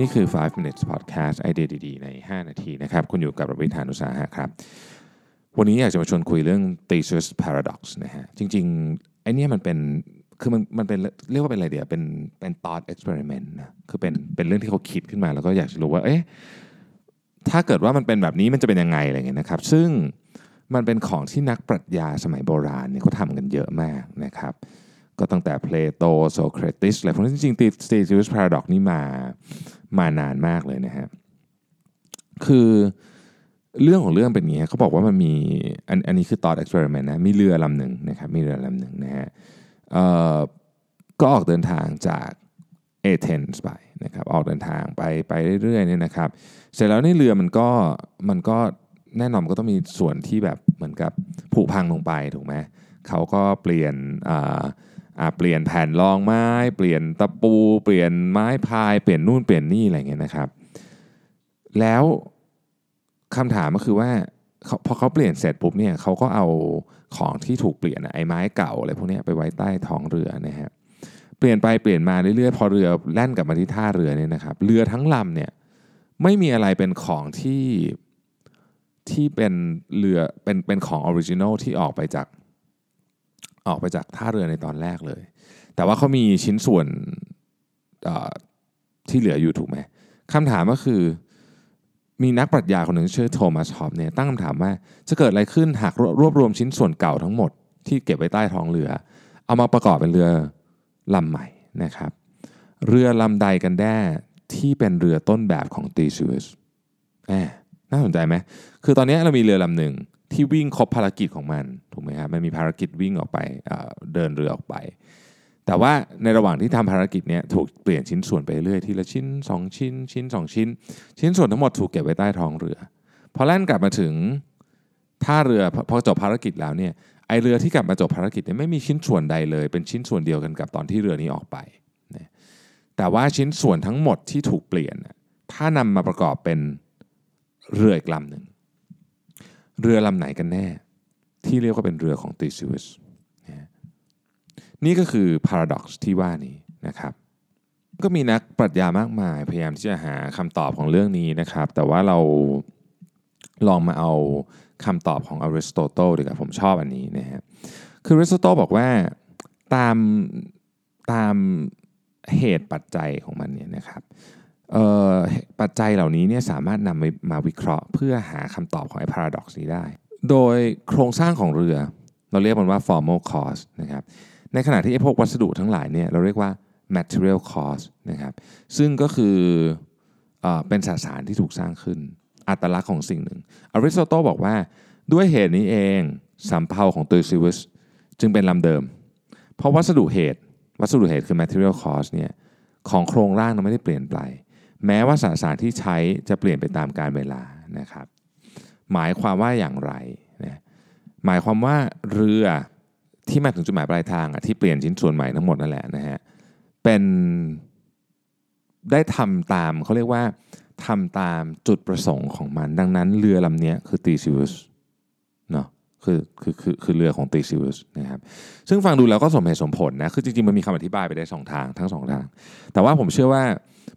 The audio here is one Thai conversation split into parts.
นี่คือ 5 minutes podcast ไอเดียดีๆ ใน 5 นาทีนะครับ คุณอยู่กับรวิธานุสาหะครับ วันนี้อยากจะมาชวนคุยเรื่อง thesis paradox นะฮะ จริงๆ ไอเนี้ยมันเป็น คือมันมันเป็นเรียกว่าเป็นอะไรเดียวเป็น เป็น thought experiment นะ คือเป็น เป็นเรื่องที่เขาคิดขึ้นมา แล้วก็อยากจะรู้ว่า เอ๊ะ ถ้าเกิดว่ามันเป็นแบบนี้มันจะเป็นยังไงอะไรเงี้ยนะครับ ซึ่งมันเป็นของที่นักปรัชญาสมัยโบราณเนี่ยเขาทำกันเยอะมากนะครับก็ตั้งแต่เพลโตโซเครติสอะไรพวกนี้จริงๆ thesis paradox นี่มา มานานมากเลยนะฮะคือเรื่องของเรื่องเป็นอย่างนี้เขาบอกว่ามันมีอันอันนี้คือ thought experiment นะมีเรือลำหนึ่งนะครับมีเรือลำหนึ่งนะฮะก็ออกเดินทางจากเอเธนส์ไปนะครับออกเดินทางไปไปเรื่อยๆเนี่ยนะครับ เสร็จแล้วในเรือมันก็มันก็แน่นอนก็ต้องมีส่วนที่แบบเหมือนกับผุพังลงไปถูกไหมเขาก็เปลี่ยนอ เปลี่ยนแผ่นรองไม้ เปลี่ยนตะปู เปลี่ยนไม้พาย เปลี่ยนนู่นเปลี่ยนนี่อะไรเงี้ยนะครับ แล้วคำถามก็คือว่าพอเขาเปลี่ยนเสร็จปุ๊บเนี่ยเขาก็เอาของที่ถูกเปลี่ยนไอ้ไม้เก่าอะไรพวกนี้ไปไว้ใต้ท้องเรือนะฮะเปลี่ยนไปเปลี่ยนมาเรื่อยๆพอเรือแล่นกลับมาที่ท่าเรือเนี่ยนะครับ เรือทั้งลำเนี่ยไม่มีอะไรเป็นของที่ที่เป็นเรือเป็นเป็นของ original ที่ออกไปจาก ออกไปจากท่าเรือในตอนแรกเลย แต่ว่าเขามีชิ้นส่วนที่เหลืออยู่ถูกไหมคำถามก็คือมีนักปรัชญาคนหนึ่งชื่อ Thomas Hobbes เนี่ยตั้งคำถามว่าจะเกิดอะไรขึ้นหากรวบรวมชิ้นส่วนเก่าทั้งหมดที่เก็บไว้ใต้ท้องเรือ เอามาประกอบเป็นเรือลำใหม่นะครับ เรือลำใดกันแน่ที่เป็นเรือต้นแบบของตีซูสแหมน่าสนใจไหมคือตอนนี้เรามีเรือลำหนึ่ง ที่วิ่งครบภารกิจของมันถูกไหมครับมันมีภารกิจวิ่งออกไปเเดินเรือออกไป แต่ว่าในระหว่างที่ทำภารกิจเนี้ยถูกเปลี่ยนชิ้นส่วนไปเรื่อยทีละชิ้น 2 ชิ้น ชิ้น 2 ชิ้น ชิ้นส่วนทั้งหมดถูกเก็บไว้ใต้ท้องเรือพอแล่นกลับมาถึงท่าเรือพอจบภารกิจแล้วเนี่ยไอเรือที่กลับมาจบภารกิจเนี่ยไม่มีชิ้นส่วนใดเลย เป็นชิ้นส่วนเดียวกันกับตอนที่เรือนี้ออกไปนะแต่ว่าชิ้นส่วนทั้งหมดที่ถูกเปลี่ยนน่ะถ้านำมาประกอบเป็นเรืออีกลำหนึ่ง เรือลำไหนกันแน่ ที่เรียกว่าเป็นเรือของตีซิวสนี่ก็คือ paradox ที่ว่านี้นะครับก็มีนักปรัชญามากมาย พยายามที่จะหาคำตอบของเรื่องนี้นะครับ แต่ว่าเราลองมาเอาคำตอบของอริสโตเติลดีกว่าผมชอบอันนี้นะฮะคืออริสโตเติลบอกว่าตามตามเหตุปัจจัยของมันเนี่ยนะครับ ปัจจัยเหล่านี้เนี่ยสามารถนำมามาวิเคราะห์ เพื่อหาคำตอบของไอ้ paradox นี้ได้ โดยโครงสร้างของเรือ เราเรียกมันว่า formal cost นะครับในขณะที่ไอ้พวกวัสดุทั้งหลายเนี่ยเราเรียกว่า material cost นะครับซึ่งก็คือเอเป็นสสารที่ถูกสร้างขึ้น อัตลักษณ์ของสิ่งหนึ่งอริสโตเติลบอกว่าด้วยเหตุนี้เองสำเภาของตัวซิวสจึงเป็นลำเดิม เพราะวัสดุเหตุ วัสดุเหตุคือ material cost เนี่ยของโครงร่างนั้นไม่ได้เปลี่ยนไป แม้ว่าสสารที่ใช้จะเปลี่ยนไปตามกาลเวลานะครับ หมายความว่าอย่างไรนะหมายความว่าเรือที่มาถึงจุดหมายปลายทางที่เปลี่ยนชิ้นส่วนใหม่ทั้งหมดนั่นแหละนะฮะเป็นได้ทำตามเขาเรียกว่าทำตามจุดประสงค์ของมัน ดังนั้นเรือลำนี้คือธีซิอุส คือคือคือคือเรือของธีซิอุสนะครับซึ่งฟังดูแล้วก็สมเหตุสมผลนะคือจริงๆมันมีคำอธิบายไปได้สองทางทั้งสองทาง แต่ว่าผมเชื่อว่า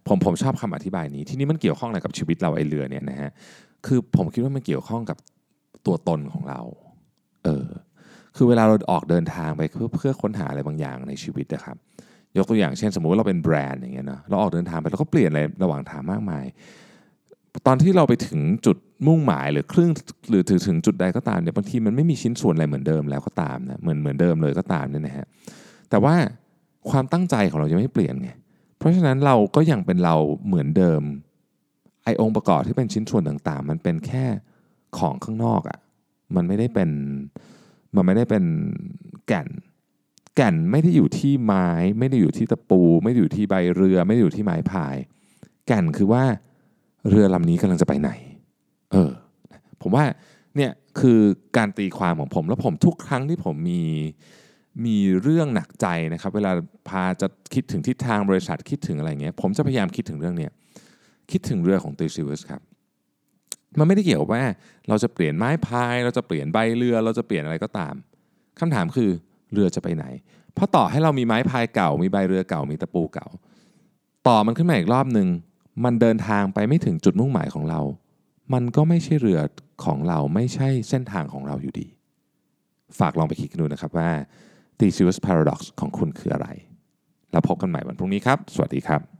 ผมผมชอบคำอธิบายนี้ ทีนี้มันเกี่ยวข้องอะไรกับชีวิตเราไอเรือเนี่ยนะฮะคือผมคิดว่ามันเกี่ยวข้องกับตัวตนของเราเออคือเวลาเราออกเดินทางไปเพื่อเพื่อค้นหาอะไรบางอย่างในชีวิตนะครับยกตัวอย่างเช่น สมมุติว่าเราเป็นแบรนด์อย่างเงี้ยเนาะเราออกเดินทางไปเราก็เปลี่ยนอะไรระหว่างทางมากมาย ตอนที่เราไปถึงจุดมุ่งหมายหรือครึ่งหรือถึงถึงจุดใดก็ตามเนี่ยบางทีมันไม่มีชิ้นส่วนอะไรเหมือนเดิมแล้วก็ตามนะเหมือนเหมือนเดิมเลยก็ตามเนี่ยนะฮะแต่ว่าความตั้งใจของเรายังไม่เปลี่ยนไงเพราะฉะนั้นเราก็ยังเป็นเราเหมือนเดิมไอองค์ประกอบที่เป็นชิ้นส่วนต่างๆ มันเป็นแค่ของข้างนอกอะ่ะมันไม่ได้เป็นมันไม่ได้เป็นแก่น แก่นไม่ได้อยู่ที่ไม้ ไม่ได้อยู่ที่ตะปู ไม่ได้อยู่ที่ใบเรือ ไม่ได้อยู่ที่ไม้พาย แก่นคือว่า เรือลำนี้กำลังจะไปไหน เออ ผมว่าเนี่ยคือการตีความของผม แล้วผมทุกครั้งที่ผมมีมีเรื่องหนักใจนะครับ เวลาพาจะคิดถึงทิศทางบริษัทคิดถึงอะไรเงี้ย ผมจะพยายามคิดถึงเรื่องเนี้ยคิดถึงเรือของตีซิวสครับมันไม่ได้เกี่ยวว่าเราจะเปลี่ยนไม้พาย เราจะเปลี่ยนใบเรือ เราจะเปลี่ยนอะไรก็ตามคำถามคือเรือจะไปไหน เพราะต่อให้เรามีไม้พายเก่า มีใบเรือเก่า มีตะปูเก่า ต่อมันขึ้นมาอีกรอบหนึ่ง มันเดินทางไปไม่ถึงจุดมุ่งหมายของเรา มันก็ไม่ใช่เรือของเราไม่ใช่เส้นทางของเราอยู่ดี ฝากลองไปคิดกันดูนะครับว่า Theseus Paradox ของคุณคืออะไร แล้วพบกันใหม่วันพรุ่งนี้ครับ สวัสดีครับ